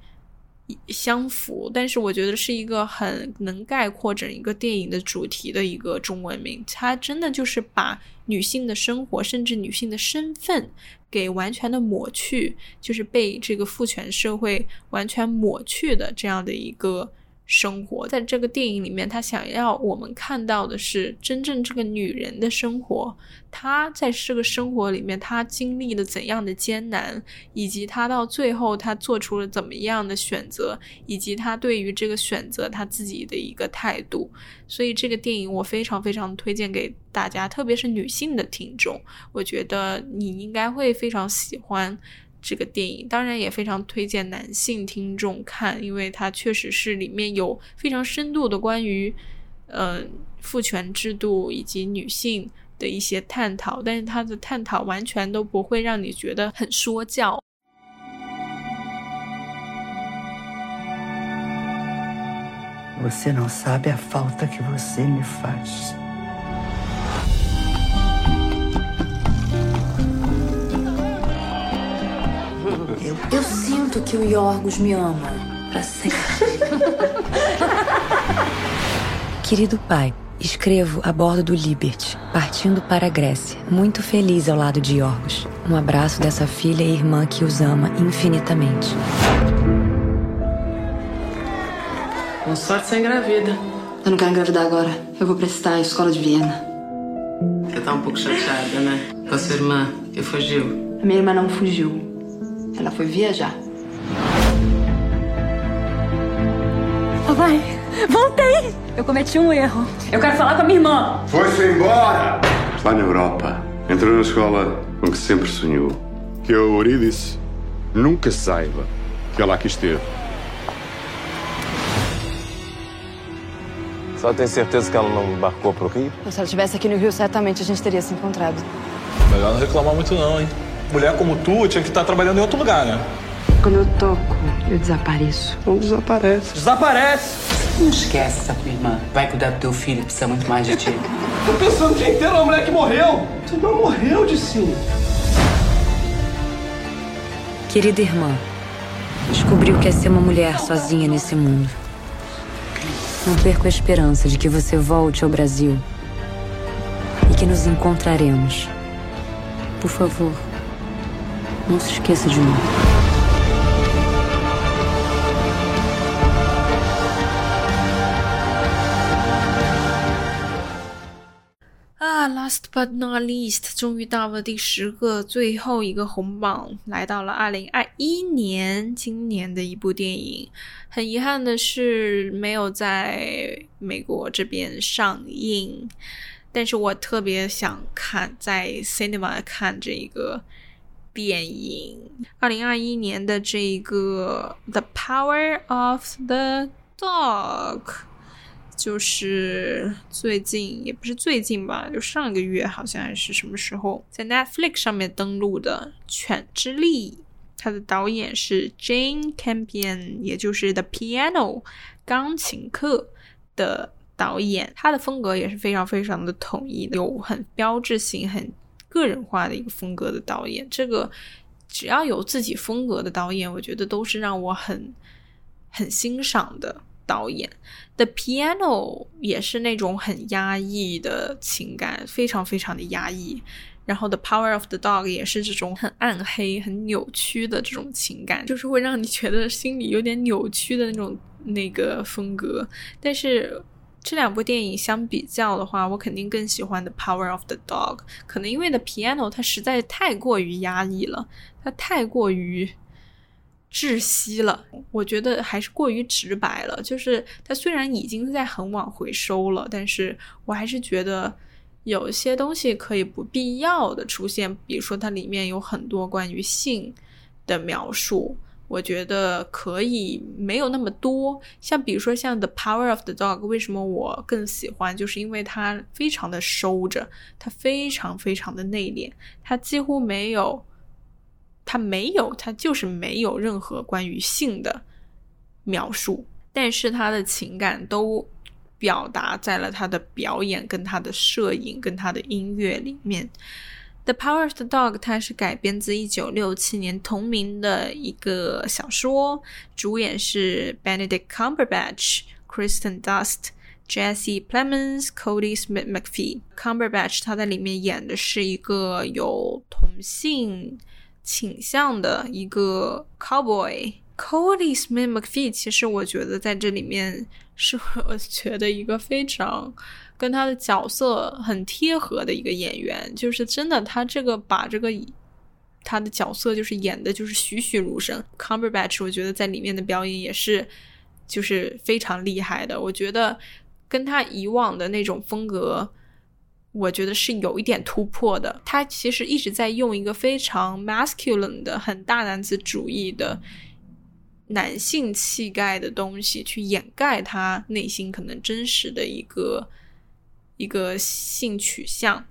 相符，但是我觉得是一个很能概括整一个电影的主题的一个中文名。它真的就是把女性的生活，甚至女性的身份给完全的抹去，就是被这个父权社会完全抹去的这样的一个。生活在这个电影里面，他想要我们看到的是真正这个女人的生活。她在这个生活里面，她经历了怎样的艰难，以及她到最后她做出了怎么样的选择，以及她对于这个选择她自己的一个态度。所以这个电影我非常非常推荐给大家，特别是女性的听众，我觉得你应该会非常喜欢。这个电影当然也非常推荐男性听众看，因为它确实是里面有非常深度的关于，呃，父权制度以及女性的一些探讨，但是它的探讨完全都不会让你觉得很说教。Eu sinto que o Yorgos me ama. para sempre. [laughs] Querido pai, escrevo a bordo do Liberty, partindo para a Grécia, muito feliz ao lado de Yorgos. Um abraço dessa filha e irmã que os ama infinitamente. Com sorte você engravida. Eu não quero engravidar agora. Eu vou prestar a escola de Viena. Você tá um pouco chateada, né? Com a sua irmã, que fugiu. A minha irmã não fugiu. Ela foi viajar. Papai, voltei! Eu cometi um erro. Eu quero falar com a minha irmã. Foi-se embora! Está na Europa. Entrou na escola com que sempre sonhou. Que a Eurídice nunca saiba que ela aqui esteve. Só tem certeza que ela não embarcou pro Rio? Se ela estivesse aqui no Rio, certamente a gente teria se encontrado. Melhor não reclamar muito não, hein? Mulher como tu tinha que estar trabalhando em outro lugar, né? Quando eu toco, eu desapareço. Não desaparece. Desaparece! Não esquece essa tua irmã. Vai cuidar do teu filho, precisa muito mais de ti. [laughs] Tô pensando o dia inteiro na mulher que morreu. Tu não morreu de sim. Querida irmã, descobri o que é ser uma mulher sozinha nesse mundo. Não perco a esperança de que você volte ao Brasil e que nos encontraremos. Por favor, não se esqueça de mim. 啊，Last but not least，终于到了第十个最后一个红榜，来到了二零二一年今年的一部电影。很遗憾的是，没有在美国这边上映，但是我特别想看在 cinema 看这一个电影。二零二一年的这一个《The Power of the Dog》。就是最近也不是最近吧，就上个月好像还是什么时候，在 Netflix 上面登录的《犬之力》，它的导演是 Jane Campion，也就是《The Piano》钢琴课的导演。他的风格也是非常非常的统一，有很标志性、很个人化的一个风格的导演。这个只要有自己风格的导演，我觉得都是让我很很欣赏的。导演的 Piano 也是那种很压抑的情感，非常非常的压抑。然后 The Power of the Dog 也是这种很暗黑、很扭曲的这种情感，就是会让你觉得心里有点扭曲的那种那个风格。但是这两部电影相比较的话，我肯定更喜欢 The Power of the Dog，可能因为 The Piano 它实在太过于压抑了，它太过于。窒息了，我觉得还是过于直白了。就是它虽然已经在很往回收了，但是我还是觉得有些东西可以不必要的出现。比如说，它里面有很多关于性的描述，我觉得可以没有那么多。像比如说像《The Power of the Dog》，为什么我更喜欢？就是因为它非常的收着，它非常非常的内敛，它几乎没有。他没有，他就是没有任何关于性的描述，但是他的情感都表达在了他的表演、跟他的摄影、跟他的音乐里面。《The Power of the Dog》它是改编自一九六七年同名的一个小说，主演是 Benedict Cumberbatch、Kristen Dust、Jesse Plemons、Cody Smith McPhee。Cumberbatch 他在里面演的是一个有同性。倾向的一个 cowboy，Cody Smith McPhee，其实我觉得在这里面是我觉得一个非常跟他的角色很贴合的一个演员，就是真的他这个把这个他的角色就是演的就是栩栩如生。Cumberbatch 我觉得在里面的表演也是就是非常厉害的，我觉得跟他以往的那种风格。我觉得是有一点突破的。他其实一直在用一个非常 masculine 的、很大男子主义的男性气概的东西，去掩盖他内心可能真实的一个一个性取向。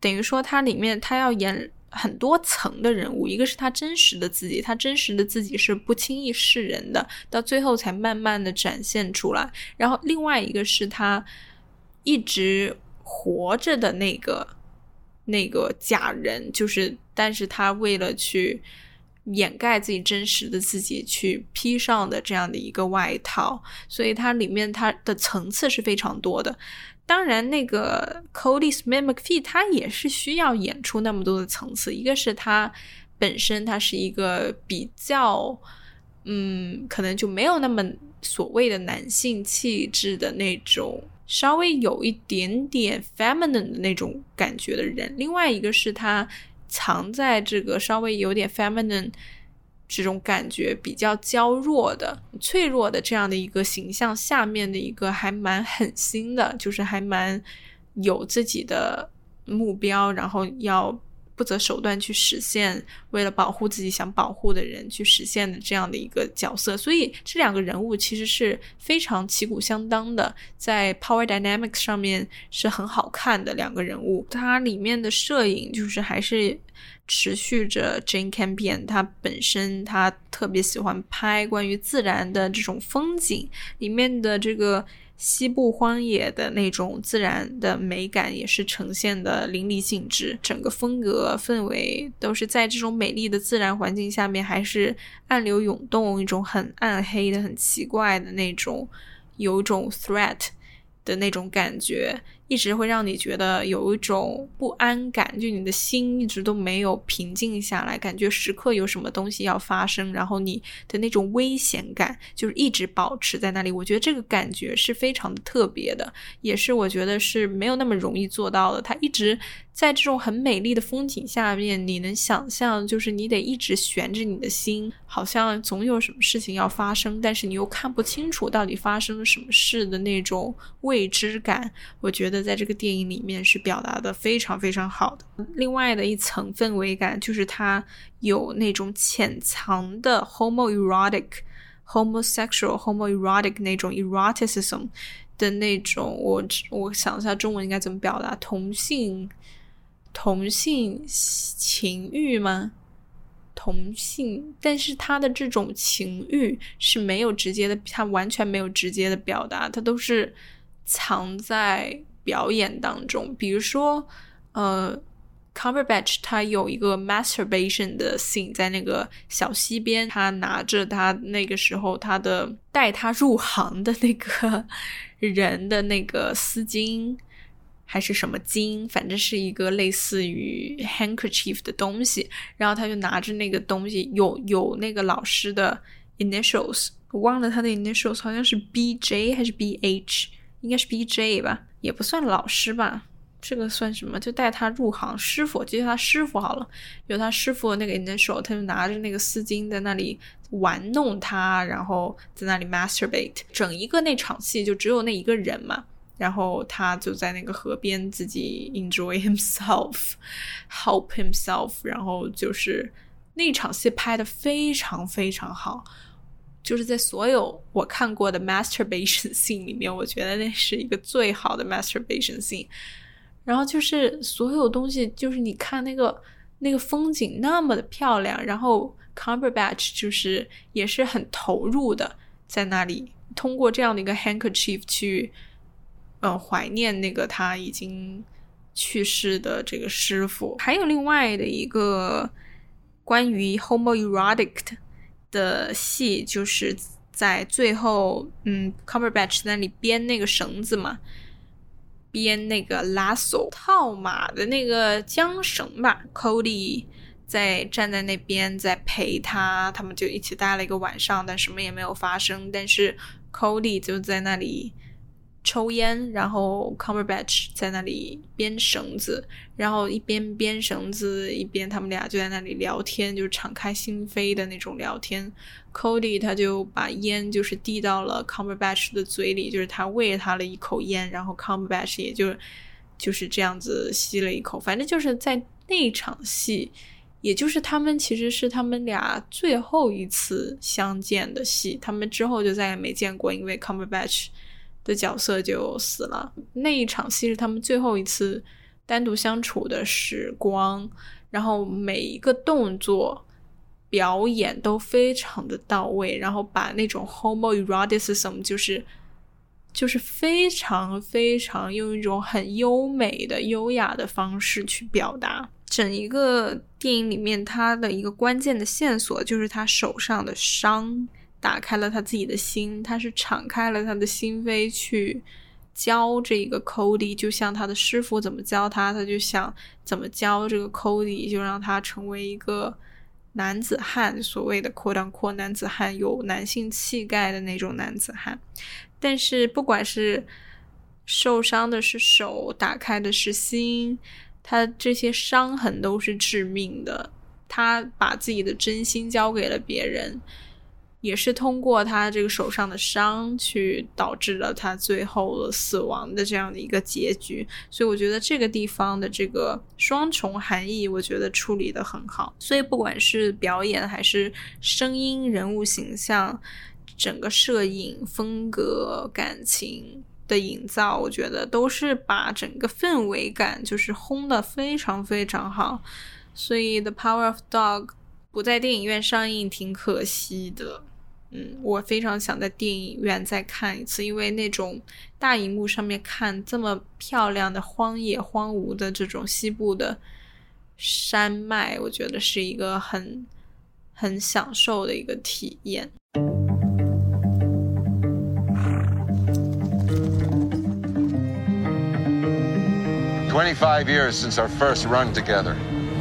等于说，他里面他要演很多层的人物，一个是他真实的自己，他真实的自己是不轻易示人的，到最后才慢慢的展现出来。然后另外一个是他一直。活着的那个那个假人，就是，但是他为了去掩盖自己真实的自己去披上的这样的一个外套，所以它里面它的层次是非常多的。当然，那个 Cody Smith McPhee 他也是需要演出那么多的层次，一个是他本身他是一个比较，嗯，可能就没有那么所谓的男性气质的那种。稍微有一点点 feminine 的那种感觉的人，另外一个是他藏在这个稍微有点 feminine 这种感觉比较娇弱的、脆弱的这样的一个形象下面的一个还蛮狠心的，就是还蛮有自己的目标，然后要。不择手段去实现，为了保护自己想保护的人去实现的这样的一个角色，所以这两个人物其实是非常旗鼓相当的，在 Power Dynamics 上面是很好看的两个人物。它里面的摄影就是还是持续着 Jane Campion，他本身他特别喜欢拍关于自然的这种风景，里面的这个。西部荒野的那种自然的美感也是呈现的淋漓尽致，整个风格氛围都是在这种美丽的自然环境下面，还是暗流涌动，一种很暗黑的、很奇怪的那种，有种 threat 的那种感觉。一直会让你觉得有一种不安感，就你的心一直都没有平静下来，感觉时刻有什么东西要发生，然后你的那种危险感就是一直保持在那里。我觉得这个感觉是非常特别的，也是我觉得是没有那么容易做到的。它一直。在这种很美丽的风景下面，你能想象，就是你得一直悬着你的心，好像总有什么事情要发生，但是你又看不清楚到底发生了什么事的那种未知感。我觉得在这个电影里面是表达的非常非常好的。另外的一层氛围感，就是它有那种潜藏的 homoerotic、homosexual、homoerotic 那种 eroticism 的那种。我我想一下中文应该怎么表达，同性。同性情欲吗？同性，但是他的这种情欲是没有直接的，他完全没有直接的表达，他都是藏在表演当中。比如说，呃，Cumberbatch 他有一个 masturbation 的 scene，在那个小溪边，他拿着他那个时候他的带他入行的那个人的那个丝巾。还是什么巾，反正是一个类似于 handkerchief 的东西，然后他就拿着那个东西，有有那个老师的 initials，我忘了他的 initials，好像是 B J 还是 B H，应该是 B J 吧，也不算老师吧，这个算什么？就带他入行，师傅，就叫他师傅好了，有他师傅那个 initial，他就拿着那个丝巾在那里玩弄他，然后在那里 masturbate，整一个那场戏就只有那一个人嘛。然后他就在那个河边自己 enjoy himself，help [laughs] himself，然后就是那场戏拍的非常非常好，就是在所有我看过的 masturbation [laughs] scene 里面，我觉得那是一个最好的 masturbation scene。然后就是所有东西，就是你看那个那个风景那么的漂亮，然后 Cumberbatch 就是也是很投入的在那里，通过这样的一个 handkerchief 去。呃，怀念那个他已经去世的这个师傅。还有另外的一个关于 homoerotic 的戏，就是在最后，嗯，Cumberbatch 那里编那个绳子嘛，编那个 lasso 套马的那个缰绳吧。Cody 在站在那边在陪他，他们就一起待了一个晚上，但什么也没有发生。但是 Cody 就在那里。抽烟，然后 Cumberbatch 在那里编绳子，然后一边编绳子一边他们俩就在那里聊天，就是敞开心扉的那种聊天。Cody 他就把烟就是递到了 Cumberbatch 的嘴里，就是他喂他了一口烟，然后 Cumberbatch 也就就是这样子吸了一口。反正就是在那场戏，也就是他们其实是他们俩最后一次相见的戏，他们之后就再也没见过，因为 Cumberbatch。的角色就死了。那一场戏是他们最后一次单独相处的时光，然后每一个动作表演都非常的到位，然后把那种 homoeroticism 就是就是非常非常用一种很优美的优雅的方式去表达。整一个电影里面，他的一个关键的线索就是他手上的伤打开了他自己的心，他是敞开了他的心扉去教这个 Cody，就像他的师傅怎么教他，他就想怎么教这个 Cody，就让他成为一个男子汉，所谓的扩张扩男子汉，有男性气概的那种男子汉。但是不管是受伤的是手，打开的是心。他这些伤痕都是致命的。他把自己的真心交给了别人，也是通过他这个手上的伤，去导致了他最后的死亡的这样的一个结局。所以我觉得这个地方的这个双重含义，我觉得处理的很好。所以不管是表演还是声音、人物形象、整个摄影风格、感情。的营造，我觉得都是把整个氛围感就是烘的非常非常好，所以《The Power of Dog》不在电影院上映挺可惜的。嗯，我非常想在电影院再看一次，因为那种大荧幕上面看这么漂亮的荒野荒芜的这种西部的山脉，我觉得是一个很很享受的一个体验。Twenty-five years since our first run together.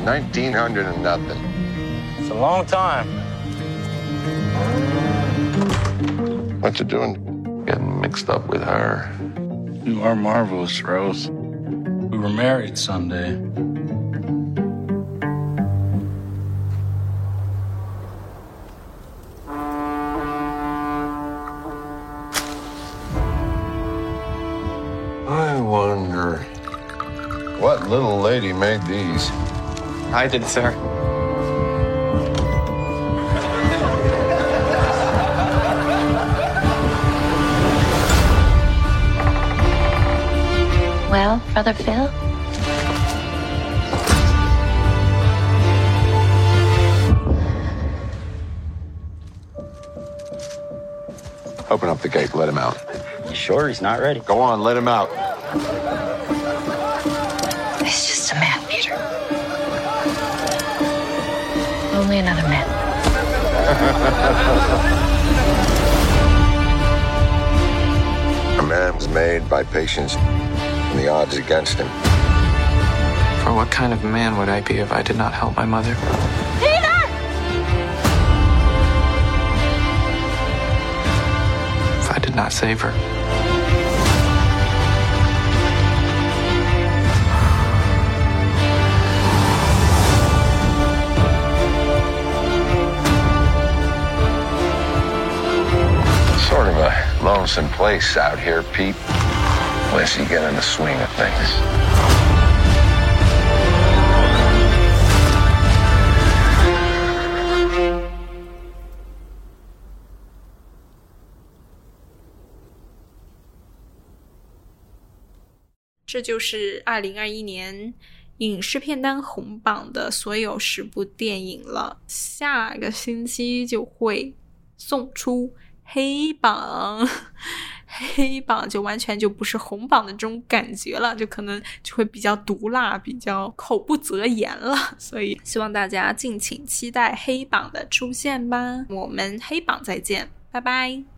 Nineteen hundred and nothing. It's a long time. What you doing? Getting mixed up with her. You are marvelous, Rose. We were married Sunday. I wonder what little lady made these. I did, sir. Well, Brother Phil? Open up the gate. Let him out. You sure he's not ready? Go on. Let him out. He's just a man, Peter. Only another man. [laughs] A man was made by patience and the odds against him. For what kind of man would I be if I did not help my mother? Peter! If I did not save her? Sort of a lonesome place out here, Pete. Unless you get in the swing of things. 这就是二零二一年影视片单红榜的所有十部电影了。下个星期就会送出黑榜，黑榜就完全就不是红榜的这种感觉了，就可能就会比较毒辣，比较口不择言了。[laughs] 所以希望大家敬请期待黑榜的出现吧。我们黑榜再见，拜拜。